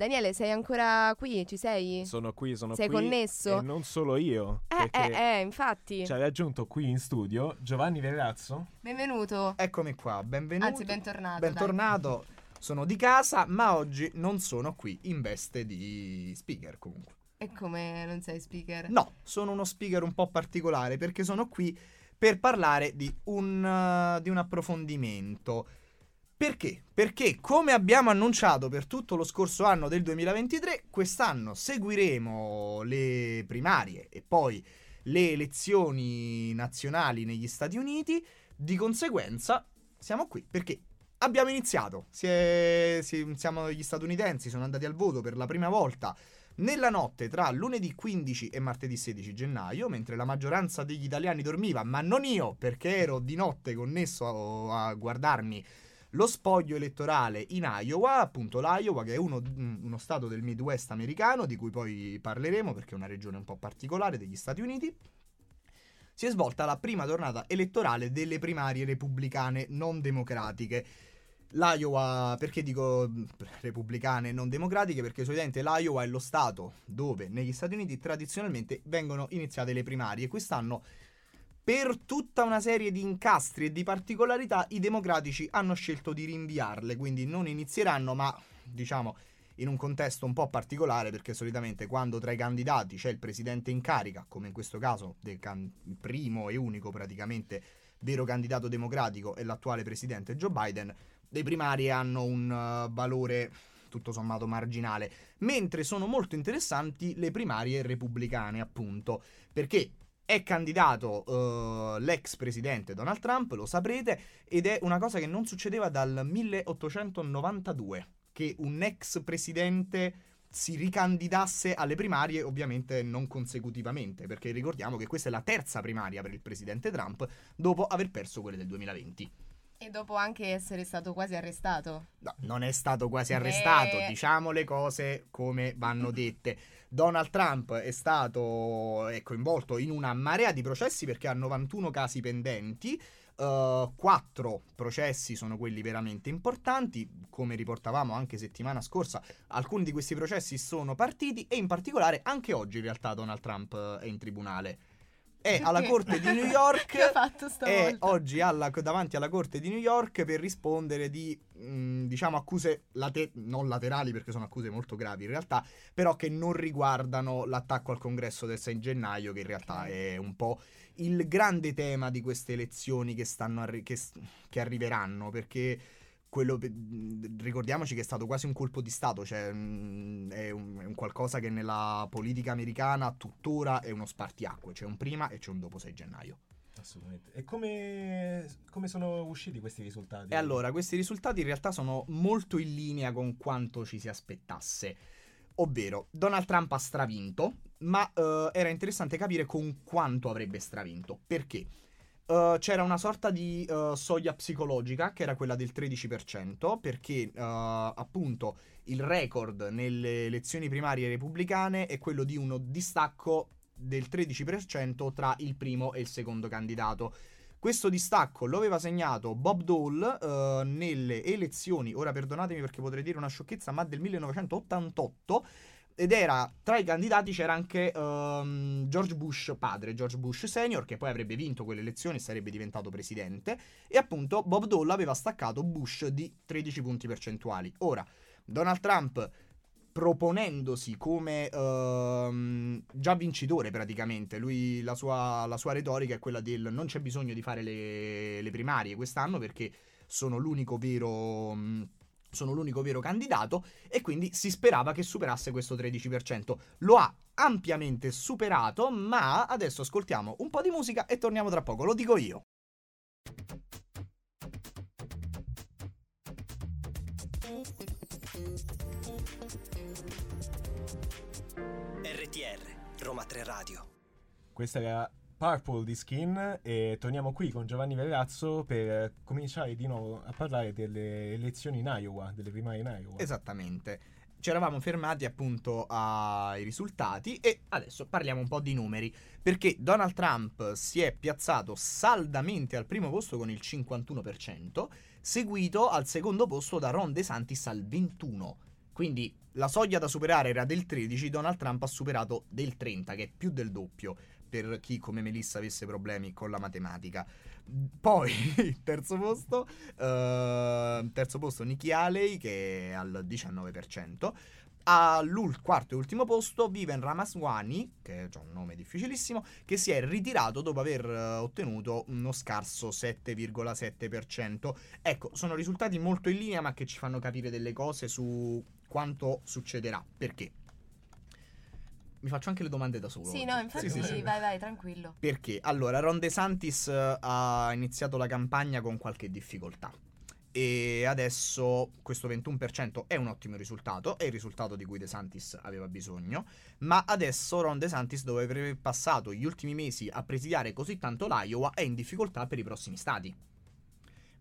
Daniele, sei ancora qui? Ci sei? Sono qui, sono sei qui. connesso? E non solo io. Eh, eh, eh, infatti. Ci ha raggiunto qui in studio Giovanni Verrazzo. Benvenuto. Eccomi qua, benvenuto. Anzi, bentornato. Bentornato. Sono di casa, ma oggi non sono qui in veste di speaker comunque. dai. E come non sei speaker? No, sono uno speaker un po' particolare perché sono qui per parlare di un, uh, di un approfondimento. Perché? Perché come abbiamo annunciato per tutto lo scorso anno del 2023, quest'anno seguiremo le primarie e poi le elezioni nazionali negli Stati Uniti. Di conseguenza siamo qui perché abbiamo iniziato. Si è, si, siamo gli statunitensi, sono andati al voto per la prima volta nella notte tra lunedì 15 e martedì 16 gennaio, mentre la maggioranza degli italiani dormiva, ma non io, perché ero di notte connesso a, a guardarmi lo spoglio elettorale in Iowa, appunto l'Iowa che è uno, uno, stato del Midwest americano, di cui poi parleremo perché è una regione un po' particolare degli Stati Uniti. Si è svolta la prima tornata elettorale delle primarie repubblicane non democratiche. L'Iowa, perché dico repubblicane non democratiche? Perché solitamente l'Iowa è lo stato dove negli Stati Uniti tradizionalmente vengono iniziate le primarie. Quest'anno per tutta una serie di incastri e di particolarità i democratici hanno scelto di rinviarle, quindi non inizieranno, ma diciamo in un contesto un po' particolare perché solitamente quando tra i candidati c'è il presidente in carica, come in questo caso del can- primo e unico praticamente vero candidato democratico e l'attuale presidente Joe Biden, le primarie hanno un uh, valore tutto sommato marginale, mentre sono molto interessanti le primarie repubblicane, appunto, perché è candidato uh, l'ex presidente Donald Trump, lo saprete, ed è una cosa che non succedeva dal 1892, che un ex presidente si ricandidasse alle primarie, ovviamente non consecutivamente, perché ricordiamo che questa è la terza primaria per il presidente Trump dopo aver perso quelle del 2020. E dopo anche essere stato quasi arrestato. No, non è stato quasi arrestato, Eh. diciamo le cose come vanno dette. Donald Trump è stato è coinvolto in una marea di processi perché ha 91 casi pendenti. Uh, quattro processi sono quelli veramente importanti, come riportavamo anche settimana scorsa, alcuni di questi processi sono partiti e in particolare anche oggi in realtà Donald Trump eh, è in tribunale. È alla corte di New York stavolta? oggi alla- davanti alla corte di New York per rispondere di mh, diciamo accuse late- non laterali perché sono accuse molto gravi in realtà però che non riguardano l'attacco al congresso del 6 gennaio che in realtà Ok. è un po' il grande tema di queste elezioni che, stanno arri- che, che arriveranno perché quello, mh, ricordiamoci che è stato quasi un colpo di Stato, cioè mh, è, un, è un qualcosa che nella politica americana tuttora è uno spartiacque, c'è un prima e c'è un dopo 6 gennaio. Assolutamente. E come, come sono usciti questi risultati? E allora, questi risultati in realtà sono molto in linea con quanto ci si aspettasse. Ovvero, Donald Trump ha stravinto, ma eh, era interessante capire con quanto avrebbe stravinto. Perché? Eh, c'era una sorta di eh, soglia psicologica che era quella del 13%, perché eh, appunto il record nelle elezioni primarie repubblicane è quello di uno distacco del 13% tra il primo e il secondo candidato. Questo distacco lo aveva segnato Bob Dole nelle elezioni, ora perdonatemi perché potrei dire una sciocchezza, ma del 1988. Ed era tra i candidati c'era anche ehm, George Bush padre, George Bush senior, che poi avrebbe vinto quelle elezioni e sarebbe diventato presidente. E appunto Bob Dole aveva staccato Bush di 13 punti percentuali. Ora, Donald Trump proponendosi come ehm, già vincitore praticamente. Lui, la sua, la sua retorica è quella del non c'è bisogno di fare le, le primarie quest'anno perché sono l'unico vero... mh, sono l'unico vero candidato e quindi si sperava che superasse questo 13%. Lo ha ampiamente superato, ma adesso ascoltiamo un po' di musica e torniamo tra poco, lo dico io. RTR, Roma 3 Radio. Questa era Purple di Skin e torniamo qui con Giovanni Verrazzo per cominciare di nuovo a parlare delle elezioni in Iowa, delle primarie in Iowa. Esattamente. Ci eravamo fermati appunto ai risultati e adesso parliamo un po' di numeri, perché Donald Trump si è piazzato saldamente al primo posto con il 51%, seguito al secondo posto da Ron DeSantis al 21%. Quindi la soglia da superare era del 13, Donald Trump ha superato del 30, che è più del doppio per chi come Melissa avesse problemi con la matematica. Poi, terzo posto, eh, terzo posto Nikki Haley che è al 19%. Al quarto e ultimo posto Viven Ramaswamy, che è un nome difficilissimo, che si è ritirato dopo aver eh, ottenuto uno scarso 7,7%. Ecco, sono risultati molto in linea, ma che ci fanno capire delle cose su quanto succederà. Perché? Mi faccio anche le domande da solo. Sì, no, infatti, Sì, sì, vai, vai, tranquillo. Perché? Allora, Ron DeSantis eh, ha iniziato la campagna con qualche difficoltà. E adesso questo 21% è un ottimo risultato, è il risultato di cui De Santis aveva bisogno, ma adesso Ron De Santis, dopo aver passato gli ultimi mesi a presidiare così tanto l'Iowa, è in difficoltà per i prossimi stati.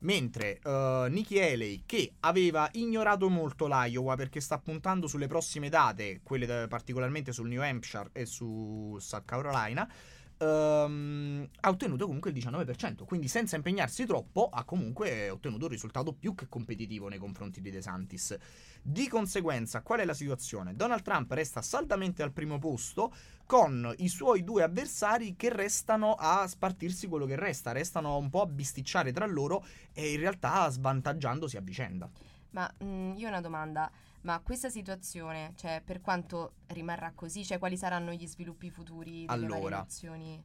Mentre uh, Nikki Haley, che aveva ignorato molto l'Iowa perché sta puntando sulle prossime date, quelle da- particolarmente sul New Hampshire e su South Carolina, ehm, ha ottenuto comunque il 19%. Quindi senza impegnarsi troppo ha comunque ottenuto un risultato più che competitivo nei confronti di De Santis. Di conseguenza, qual è la situazione? Donald Trump resta saldamente al primo posto con i suoi due avversari che restano a spartirsi quello che resta, restano un po' a bisticciare tra loro e in realtà svantaggiandosi a vicenda. Ma mm, io ho una domanda. Ma questa situazione, cioè, per quanto rimarrà così? Cioè, quali saranno gli sviluppi futuri delle Allora. elezioni?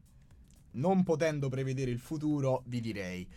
non potendo prevedere il futuro, vi direi.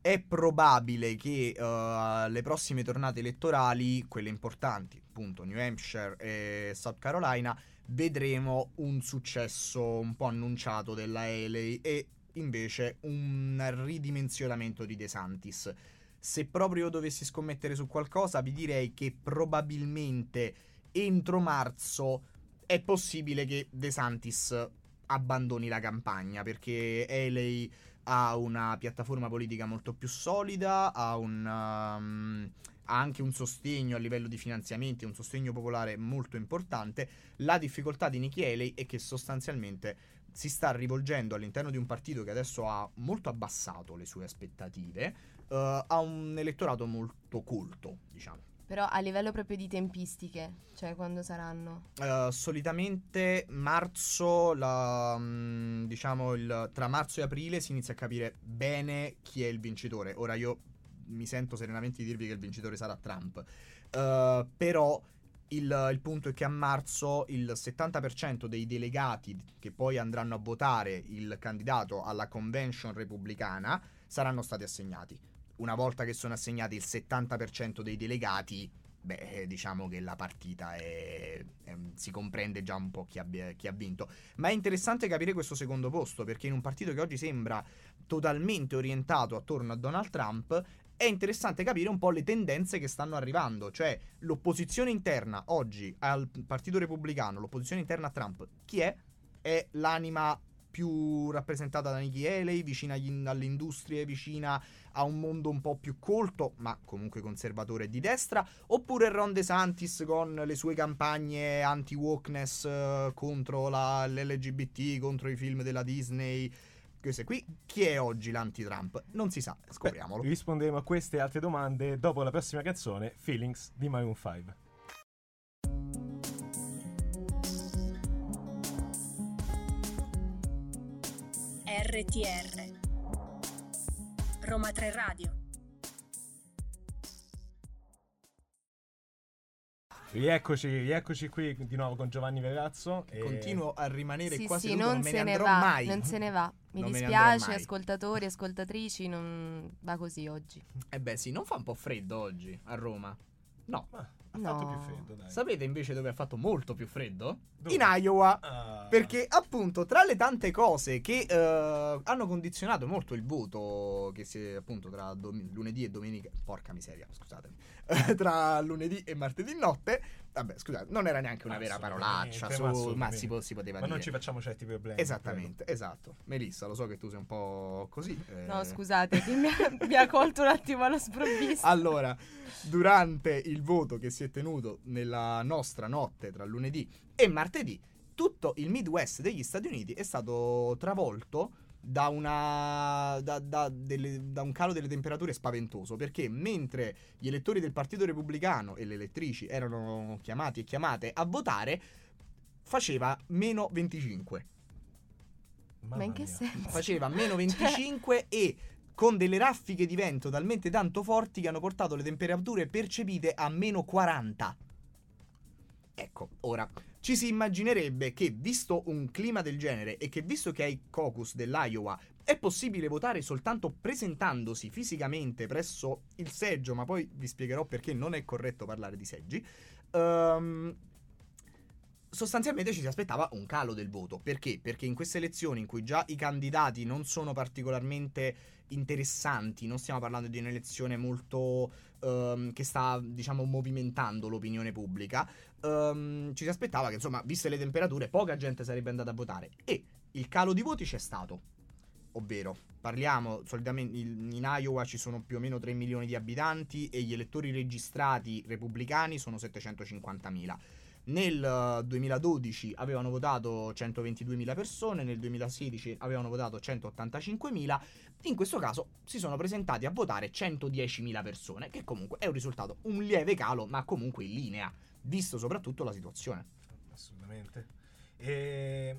È probabile che eh, le prossime tornate elettorali, quelle importanti, appunto New Hampshire e South Carolina, vedremo un successo un po' annunciato della Haley e invece un ridimensionamento di De Santis. Se proprio dovessi scommettere su qualcosa, vi direi che probabilmente entro marzo è possibile che De Santis abbandoni la campagna perché Haley ha una piattaforma politica molto più solida, ha, un, um, ha anche un sostegno a livello di finanziamenti, un sostegno popolare molto importante. La difficoltà di Nikki Haley è che sostanzialmente si sta rivolgendo all'interno di un partito che adesso ha molto abbassato le sue aspettative eh, a un elettorato molto colto, diciamo. Però a livello proprio di tempistiche, cioè quando saranno? Uh, solitamente marzo, la, mm, diciamo il, tra marzo e aprile si inizia a capire bene chi è il vincitore. Ora io mi sento serenamente di dirvi che il vincitore sarà Trump. Uh, però il, il punto è che a marzo il 70% dei delegati che poi andranno a votare il candidato alla convention repubblicana saranno stati assegnati. Una volta che sono assegnati il 70% dei delegati, beh, diciamo che la partita è, è- si comprende già un po' chi, abbia- chi ha vinto. Ma è interessante capire questo secondo posto, perché in un partito che oggi sembra totalmente orientato attorno a Donald Trump, è interessante capire un po' le tendenze che stanno arrivando, cioè l'opposizione interna oggi al Partito Repubblicano, l'opposizione interna a Trump, chi è? È l'anima più rappresentata da Nikki Haley, vicina agli- alle industrie, vicina a un mondo un po' più colto, ma comunque conservatore di destra, oppure Ron DeSantis con le sue campagne anti-wokeness eh, contro la- l'LGBT, contro i film della Disney, queste qui. Chi è oggi l'anti-Trump? Non si sa, scopriamolo. Beh, risponderemo a queste e altre domande dopo la prossima canzone, Feelings di Maroon 5. RTR Roma 3 Radio Rieccoci, rieccoci qui di nuovo con Giovanni Verrazzo. e- Continuo a rimanere Sì, qua sì, seduto, non, non me se ne ne andrò va, mai. non se ne va. Mi Non me ne dispiace, ascoltatori, ascoltatrici, non va così oggi. Eh beh sì, non fa un po' freddo oggi a Roma? No. Ah, ha No. fatto più freddo, dai. Sapete invece dove ha fatto molto più freddo? Dove? In Iowa. Ah. Perché appunto tra le tante cose che eh, hanno condizionato molto il voto che si è appunto tra dom- lunedì e domenica, porca miseria, scusatemi, tra lunedì e martedì notte, vabbè scusate, non era neanche una vera parolaccia, ma su- ma, si, po- si poteva Ma non dire. ci facciamo certi problemi. Esattamente, esatto. Melissa, lo so che tu sei un po' così. eh. No, scusate, mi ha, mi ha colto un attimo allo sprovvisto. Allora, durante il voto che si è tenuto nella nostra notte tra lunedì e martedì, tutto il Midwest degli Stati Uniti è stato travolto da, una, da, da delle- da un calo delle temperature spaventoso, perché mentre gli elettori del Partito Repubblicano e le elettrici erano chiamati e chiamate a votare, faceva meno 25. Ma in che mia. senso? Faceva meno Cioè, 25 e con delle raffiche di vento talmente tanto forti che hanno portato le temperature percepite a meno 40. Ecco, ora ci si immaginerebbe che visto un clima del genere e che visto che ai caucus dell'Iowa è possibile votare soltanto presentandosi fisicamente presso il seggio, ma poi vi spiegherò perché non è corretto parlare di seggi. ehm, sostanzialmente ci si aspettava un calo del voto. Perché? Perché in queste elezioni in cui già i candidati non sono particolarmente interessanti, non stiamo parlando di un'elezione molto ehm, che sta, diciamo, movimentando l'opinione pubblica, ehm, ci si aspettava che, insomma, viste le temperature, poca gente sarebbe andata a votare. E il calo di voti c'è stato. Ovvero, parliamo solitamente in Iowa ci sono più o meno 3 milioni di abitanti e gli elettori registrati repubblicani sono 750.000. Nel eh, 2012 avevano votato 122.000 persone, nel 2016 avevano votato 185.000, in questo caso si sono presentati a votare 110.000 persone, che comunque è un risultato, un lieve calo, ma comunque in linea, visto soprattutto la situazione. Assolutamente. E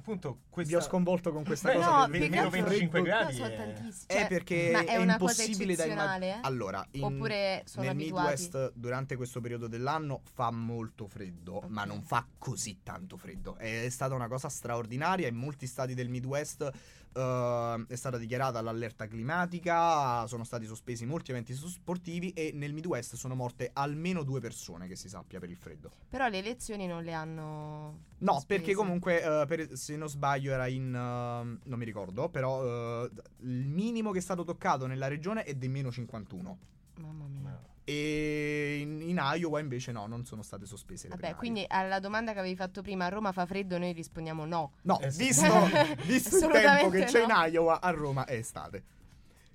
appunto Vi questa ho sconvolto con questa Beh, cosa no, del meno altro- 25 no, gradi è- tantissimi. È Cioè, perché ma è, è una cosa impossibile da immaginare. Allora, in- Oppure sono nel abituati? Midwest durante questo periodo dell'anno fa molto freddo, Ok. ma non fa così tanto freddo. È stata una cosa straordinaria. In molti stati del Midwest eh, è stata dichiarata l'allerta climatica, sono stati sospesi molti eventi su- sportivi e nel Midwest sono morte almeno due persone che si sappia per il freddo. Però le elezioni non le hanno. No, sospese. perché comunque, eh, per- se non sbaglio, era in. eh, non mi ricordo, però eh, il minimo che è stato toccato nella regione è di meno 51. Mamma mia. E in, in Iowa invece no, non sono state sospese le Vabbè, primarie. quindi alla domanda che avevi fatto prima, a Roma fa freddo, noi rispondiamo no. No, Eh sì. visto, visto il tempo che c'è no. in Iowa, a Roma è estate.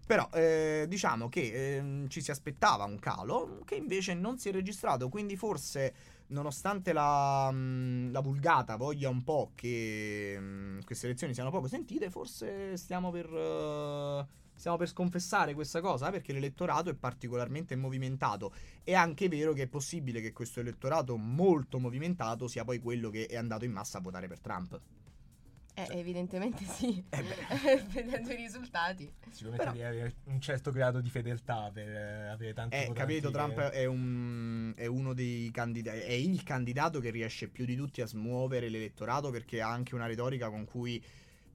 Però eh, diciamo che ehm, ci si aspettava un calo che invece non si è registrato, quindi forse nonostante la, mh, la vulgata voglia un po' che mh, queste elezioni siano poco sentite, forse stiamo per, eh, stiamo per sconfessare questa cosa perché l'elettorato è particolarmente movimentato. È anche vero che è possibile che questo elettorato molto movimentato sia poi quello che è andato in massa a votare per Trump. Eh, evidentemente sì. Eh. Vedendo i risultati. Sicuramente Però- devi avere un certo grado di fedeltà per eh, avere tanti Eh, votanti capito, Trump è, un, è uno dei candidati, è il candidato che riesce più di tutti a smuovere l'elettorato perché ha anche una retorica con cui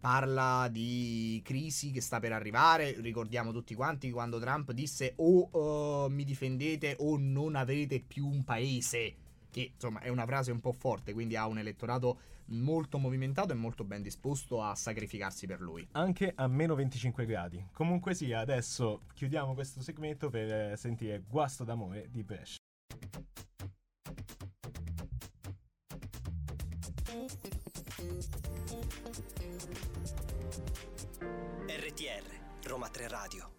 parla di crisi che sta per arrivare. Ricordiamo tutti quanti quando Trump disse o eh, mi difendete o non avrete più un paese. Che insomma è una frase un po' forte, quindi ha un elettorato molto movimentato e molto ben disposto a sacrificarsi per lui. anche a meno 25 gradi. Comunque sia, adesso chiudiamo questo segmento per sentire Guasto d'amore di Bresh. RTR, Roma 3 Radio.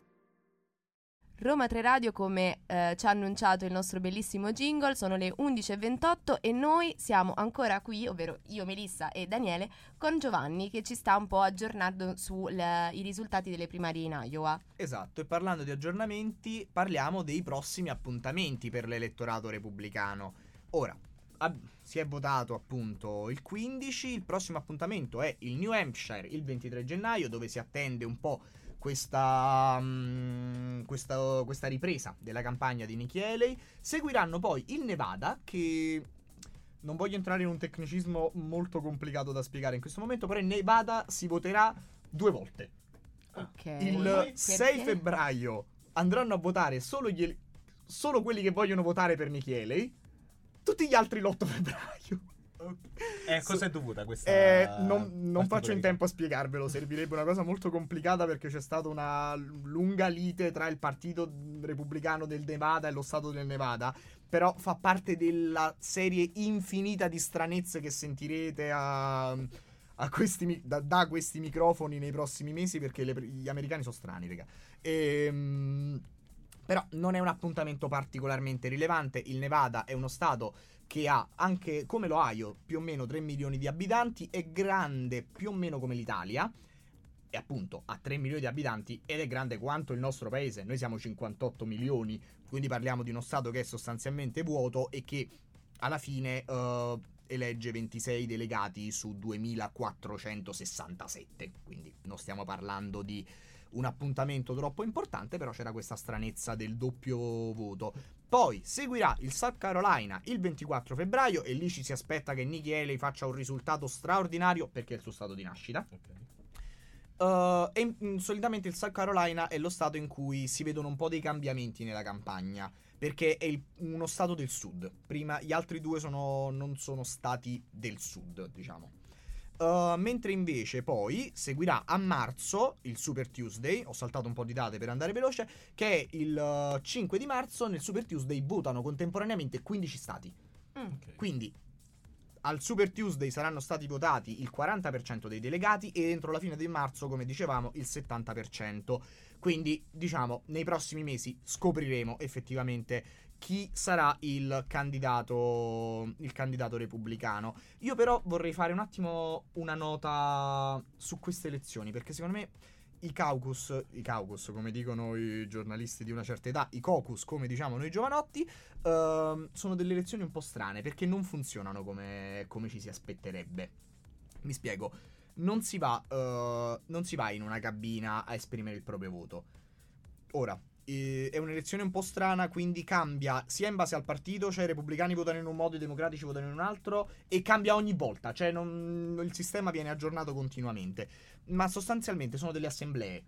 Roma 3 Radio, come eh, ci ha annunciato il nostro bellissimo jingle, sono le 11.28 e noi siamo ancora qui, ovvero io, Melissa e Daniele, con Giovanni che ci sta un po' aggiornando sui risultati delle primarie in Iowa. Esatto, e parlando di aggiornamenti, parliamo dei prossimi appuntamenti per l'elettorato repubblicano. Ora, ab- si è votato appunto il 15, il prossimo appuntamento è il New Hampshire il 23 gennaio, dove si attende un po' questa, mm, questa, questa ripresa della campagna di Nikki Haley. Seguiranno poi il Nevada, che non voglio entrare in un tecnicismo molto complicato da spiegare in questo momento, però in Nevada si voterà due volte. Ok. Il Perché? 6 febbraio andranno a votare solo, gli solo quelli che vogliono votare per Nikki Haley. Tutti gli altri l'8 febbraio. Eh, cosa è dovuta questa Eh, non, non faccio in tempo a spiegarvelo, servirebbe una cosa molto complicata perché c'è stata una lunga lite tra il partito repubblicano del Nevada e lo stato del Nevada. Però fa parte della serie infinita di stranezze che sentirete a, a questi, da, da questi microfoni nei prossimi mesi perché le- gli americani sono strani, raga. Ehm, Però non è un appuntamento particolarmente rilevante. Il Nevada è uno stato che ha anche come l'Ohio più o meno 3 milioni di abitanti, è grande più o meno come l'Italia. E appunto ha 3 milioni di abitanti ed è grande quanto il nostro paese. Noi siamo 58 milioni, quindi parliamo di uno stato che è sostanzialmente vuoto e che alla fine eh, elegge 26 delegati su 2467. Quindi non stiamo parlando di un appuntamento troppo importante, però c'era questa stranezza del doppio voto. Poi seguirà il South Carolina il 24 febbraio e lì ci si aspetta che Nikki Haley faccia un risultato straordinario perché è il suo stato di nascita. Ok. Uh, e mm, solitamente il South Carolina è lo stato in cui si vedono un po' dei cambiamenti nella campagna. Perché è il- uno stato del sud. Prima gli altri due sono- non sono stati del sud, diciamo. Uh, mentre invece poi seguirà a marzo il Super Tuesday. Ho saltato un po' di date per andare veloce. Che è il uh, 5 di marzo. Nel Super Tuesday votano contemporaneamente 15 stati. Mm. Ok. Quindi al Super Tuesday saranno stati votati il 40% dei delegati e entro la fine di marzo, come dicevamo, il 70%. Quindi, diciamo, nei prossimi mesi scopriremo effettivamente chi sarà il candidato il candidato repubblicano. Io però vorrei fare un attimo una nota su queste elezioni perché secondo me i caucus, i caucus come dicono i giornalisti di una certa età, i caucus come diciamo noi giovanotti, ehm, sono delle elezioni un po' strane perché non funzionano come, come ci si aspetterebbe. Mi spiego, non si, va, eh, non si va in una cabina a esprimere il proprio voto. Ora, eh, è un'elezione un po' strana, quindi cambia sia in base al partito, cioè i repubblicani votano in un modo, i democratici votano in un altro, e cambia ogni volta, cioè non- il sistema viene aggiornato continuamente. Ma sostanzialmente sono delle assemblee,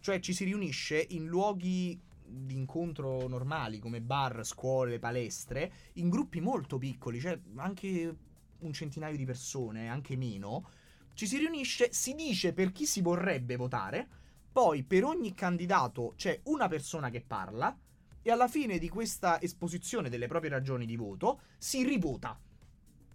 cioè ci si riunisce in luoghi di incontro normali come bar, scuole, palestre, in gruppi molto piccoli, cioè anche un centinaio di persone, anche meno. Ci si riunisce, si dice per chi si vorrebbe votare, poi per ogni candidato c'è una persona che parla e alla fine di questa esposizione delle proprie ragioni di voto si rivota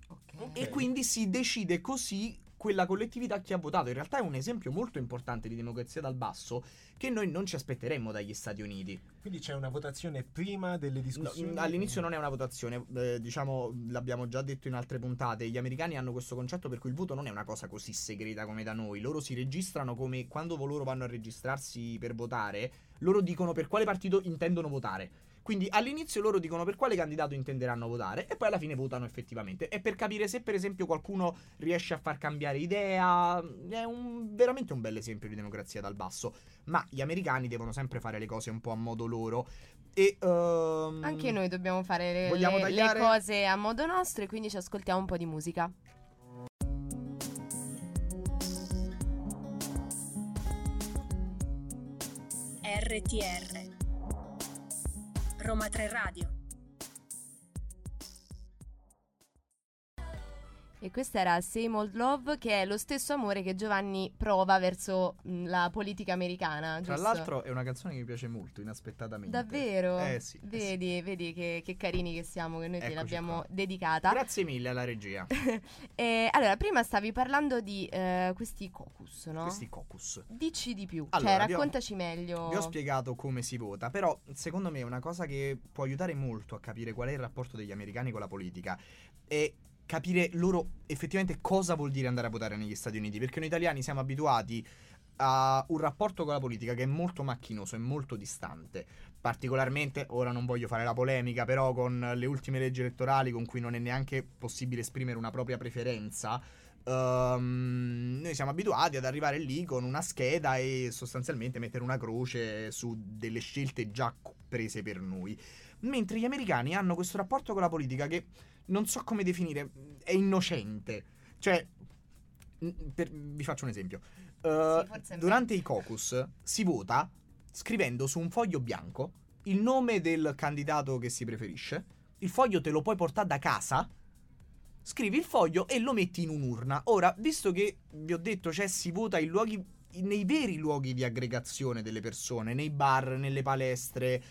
Ok. e quindi si decide così quella collettività che ha votato. In realtà è un esempio molto importante di democrazia dal basso che noi non ci aspetteremmo dagli Stati Uniti. Quindi c'è una votazione prima delle No, discussioni? all'inizio non è una votazione, eh, diciamo, l'abbiamo già detto in altre puntate, gli americani hanno questo concetto per cui il voto non è una cosa così segreta come da noi, loro si registrano come quando loro vanno a registrarsi per votare, loro dicono per quale partito intendono votare. Quindi all'inizio loro dicono per quale candidato intenderanno votare e poi alla fine votano effettivamente. E per capire se per esempio qualcuno riesce a far cambiare idea, è un- veramente un bel esempio di democrazia dal basso. Ma gli americani devono sempre fare le cose un po' a modo loro. E ehm, Anche noi dobbiamo fare le, le- cose a modo nostro e quindi ci ascoltiamo un po' di musica. RTR Roma 3 Radio E questa era Same Old Love, che è lo stesso amore che Giovanni prova verso mh, la politica americana. Tra giusto? l'altro è una canzone che mi piace molto, inaspettatamente. Davvero? Eh sì. eh sì. Vedi, vedi che, che carini che siamo, che noi te Eccoci l'abbiamo qua. dedicata. Grazie mille alla regia. E, allora, prima stavi parlando di eh, questi caucus, no? Questi caucus. Dici di più, Allora, cioè vi ho- raccontaci meglio. Vi ho spiegato come si vota, però secondo me una cosa che può aiutare molto a capire qual è il rapporto degli americani con la politica è capire loro effettivamente cosa vuol dire andare a votare negli Stati Uniti, perché noi italiani siamo abituati a un rapporto con la politica che è molto macchinoso e molto distante. Particolarmente, ora non voglio fare la polemica, però con le ultime leggi elettorali con cui non è neanche possibile esprimere una propria preferenza, ehm, noi siamo abituati ad arrivare lì con una scheda e sostanzialmente mettere una croce su delle scelte già prese per noi. Mentre gli americani hanno questo rapporto con la politica che non so come definire, è innocente. Cioè, per- vi faccio un esempio. Eh, Sì, durante i caucus si vota scrivendo su un foglio bianco il nome del candidato che si preferisce. Il foglio te lo puoi portare da casa. Scrivi il foglio e lo metti in un'urna. Ora, visto che vi ho detto, cioè si vota in luoghi, nei veri luoghi di aggregazione delle persone, nei bar, nelle palestre,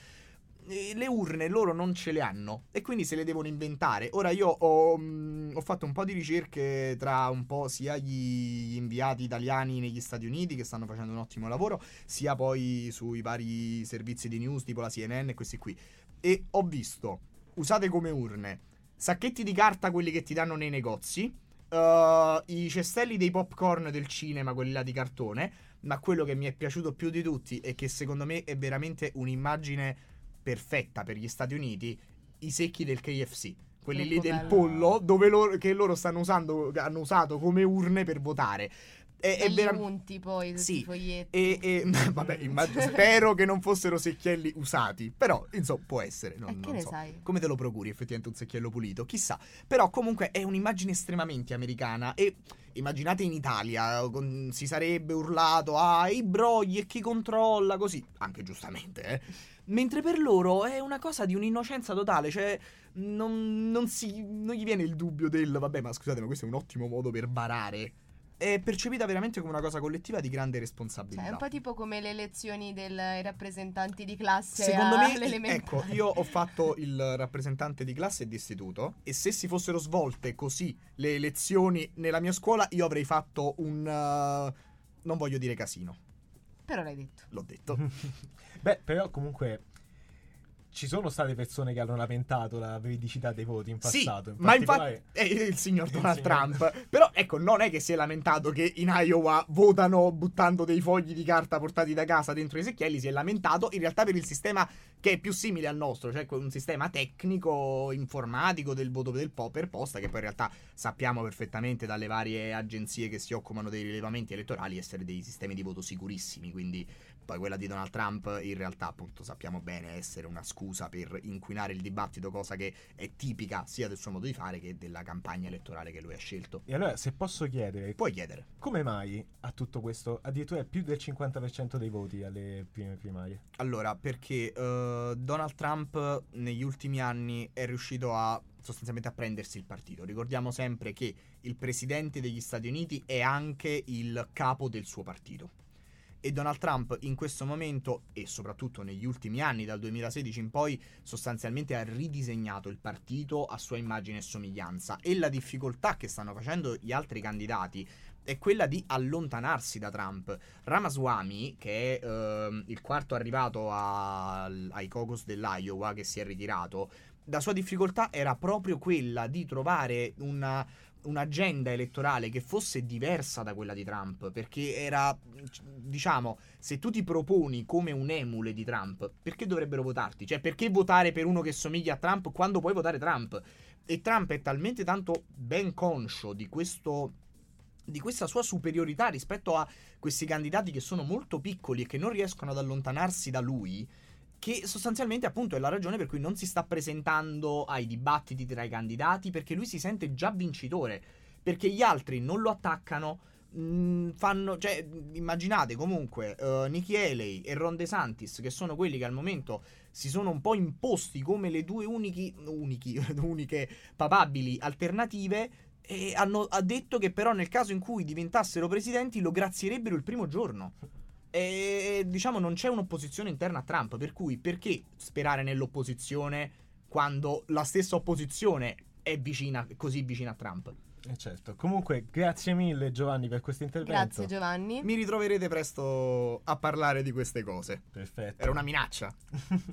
le urne loro non ce le hanno e quindi se le devono inventare. Ora io ho, mh, ho fatto un po' di ricerche tra un po' sia gli inviati italiani negli Stati Uniti che stanno facendo un ottimo lavoro, sia poi sui vari servizi di news tipo la CNN e questi qui. E ho visto, usate come urne, sacchetti di carta quelli che ti danno nei negozi, uh, i cestelli dei popcorn del cinema, quelli là di cartone, ma quello che mi è piaciuto più di tutti e che secondo me è veramente un'immagine perfetta per gli Stati Uniti, i secchi del KFC. Quelli lì del bello. pollo dove loro, che loro stanno usando, hanno usato come urne per votare. È, è Belli vera- unti poi, Sì, e, e- vabbè, immagino, spero che non fossero secchielli usati. Però, insomma, può essere. Non, non so. Come te lo procuri effettivamente un secchiello pulito? Chissà. Però comunque è un'immagine estremamente americana e immaginate in Italia con- si sarebbe urlato ah i brogli e chi controlla così, anche giustamente, eh. Mentre per loro è una cosa di un'innocenza totale, cioè non, non si, non gli viene il dubbio del vabbè ma scusate ma questo è un ottimo modo per barare. È percepita veramente come una cosa collettiva di grande responsabilità. Cioè, è un po' tipo come le elezioni dei rappresentanti di classe Secondo me, ecco, io ho fatto il rappresentante di classe d'istituto e se si fossero svolte così le elezioni nella mia scuola, io avrei fatto un... uh, non voglio dire casino, Però l'hai detto. l'ho detto. Beh, però comunque ci sono state persone che hanno lamentato la veridicità dei voti in Sì, passato. in ma infatti è il signor Il Donald signor- Trump. Però ecco, non è che si è lamentato che in Iowa votano buttando dei fogli di carta portati da casa dentro i secchielli, si è lamentato in realtà per il sistema che è più simile al nostro, cioè un sistema tecnico informatico del voto del po- per posta che poi in realtà sappiamo perfettamente dalle varie agenzie che si occupano dei rilevamenti elettorali essere dei sistemi di voto sicurissimi, quindi poi quella di Donald Trump in realtà appunto sappiamo bene essere una scusa per inquinare il dibattito, cosa che è tipica sia del suo modo di fare che della campagna elettorale che lui ha scelto. E allora, se posso chiedere, Puoi chiedere. come mai a tutto questo addirittura più del 50% dei voti alle prime primarie? Allora, perché eh, Donald Trump negli ultimi anni è riuscito a sostanzialmente a prendersi il partito. Ricordiamo sempre che il presidente degli Stati Uniti è anche il capo del suo partito. E Donald Trump in questo momento, e soprattutto negli ultimi anni, dal 2016 in poi, sostanzialmente ha ridisegnato il partito a sua immagine e somiglianza. E la difficoltà che stanno facendo gli altri candidati è quella di allontanarsi da Trump. Ramaswamy, che è ehm, il quarto arrivato al- ai caucus dell'Iowa, che si è ritirato, la sua difficoltà era proprio quella di trovare una, un'agenda elettorale che fosse diversa da quella di Trump, perché era, diciamo, se tu ti proponi come un emule di Trump, perché dovrebbero votarti? Cioè, perché votare per uno che somiglia a Trump quando puoi votare Trump? E Trump è talmente tanto ben conscio di questo di questa sua superiorità rispetto a questi candidati che sono molto piccoli e che non riescono ad allontanarsi da lui, che sostanzialmente appunto è la ragione per cui non si sta presentando ai dibattiti tra i candidati perché lui si sente già vincitore, perché gli altri non lo attaccano. mh, Fanno, cioè, immaginate comunque uh, Nikki Haley e Ron DeSantis, che sono quelli che al momento si sono un po' imposti come le due unichi, unichi, uniche papabili alternative. E hanno ha detto che però nel caso in cui diventassero presidenti lo grazierebbero il primo giorno. E diciamo non c'è un'opposizione interna a Trump, per cui perché sperare nell'opposizione quando la stessa opposizione è vicina, così vicina a Trump? Eh certo. Comunque, grazie mille Giovanni per questo intervento. Grazie Giovanni. Mi ritroverete presto a parlare di queste cose. Perfetto. Era una minaccia.